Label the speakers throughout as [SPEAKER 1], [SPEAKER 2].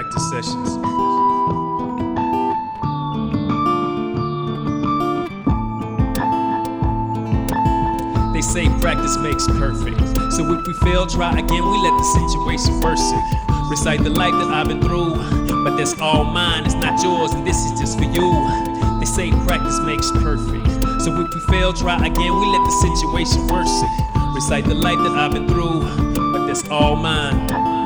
[SPEAKER 1] practice sessions. They say practice makes perfect. So if we fail, try again, we let the situation worsen. Recite the life that I've been through, but that's all mine, it's not yours, and this is just for you. They say practice makes perfect. So if we fail, try again, we let the situation worsen. Recite the life that I've been through, but that's all mine.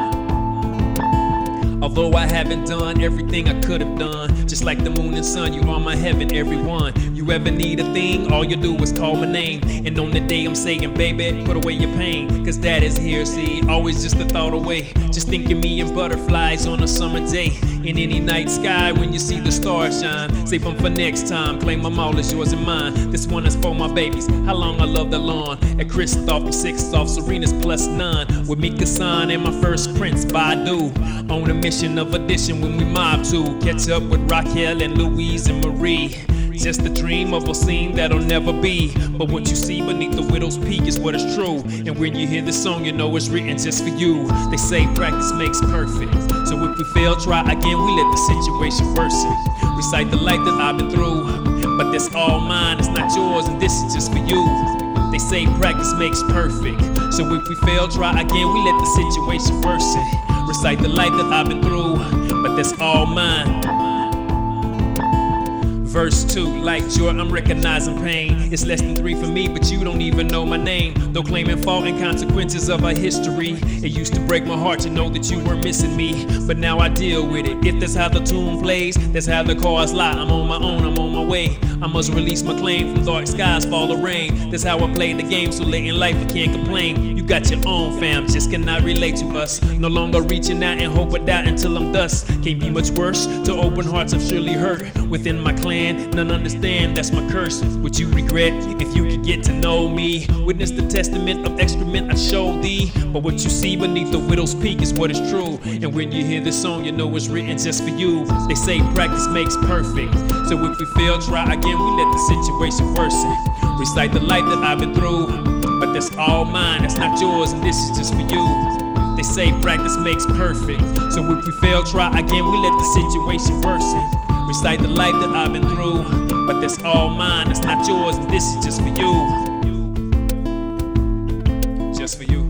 [SPEAKER 1] Although I haven't done everything I could have done, just like the moon and sun, you are my heaven, everyone. You ever need a thing, all you do is call my name. And on the day I'm saying, baby, put away your pain, cause that is here, see, always just a thought away. Just thinking me and butterflies on a summer day. In any night sky, when you see the stars shine, save them for next time, claim them all as yours and mine. This one is for my babies, how long I love the lawn. At Christoph, six off, Serena's plus nine. With Mika San and my first prince, Badu. On a mission of addition when we mob to catch up with Raquel and Louise and Marie. Just a dream of a scene that'll never be. But what you see beneath the widow's peak is what is true. And when you hear this song, you know it's written just for you. They say practice makes perfect. So if we fail, try again, we let the situation worsen. Recite the life that I've been through. But that's all mine, it's not yours, and this is just for you. They say practice makes perfect. So if we fail, try again, we let the situation worsen. Recite the life that I've been through, but that's all mine. Verse 2, like joy, I'm recognizing pain. It's less than three for me, but you don't even know my name. Though claiming fault and consequences of our history. It used to break my heart to know that you were missing me, but now I deal with it. If that's how the tune plays, that's how the chorus lie. I'm on my own, I'm on my way. I must release my claim from dark skies, fall or rain. That's how I play the game, so late in life I can't complain. You got your own fam, just cannot relate to us. No longer reaching out and hope doubt until I'm dust. Can't be much worse. To open hearts have surely hurt. Within my clan, none understand that's my curse. Would you regret if you could get to know me? Witness the testament of excrement I show thee. But what you see beneath the widow's peak is what is true. And when you hear this song, you know it's written just for you. They say practice makes perfect. So if we fail, try again, we let the situation worsen. Recite the life that I've been through. But that's all mine, that's not yours, and this is just for you. They say practice makes perfect. So if we fail, try again, we let the situation worsen recite the life that I've been through. But that's all mine, it's not yours, this is just for you. Just for you.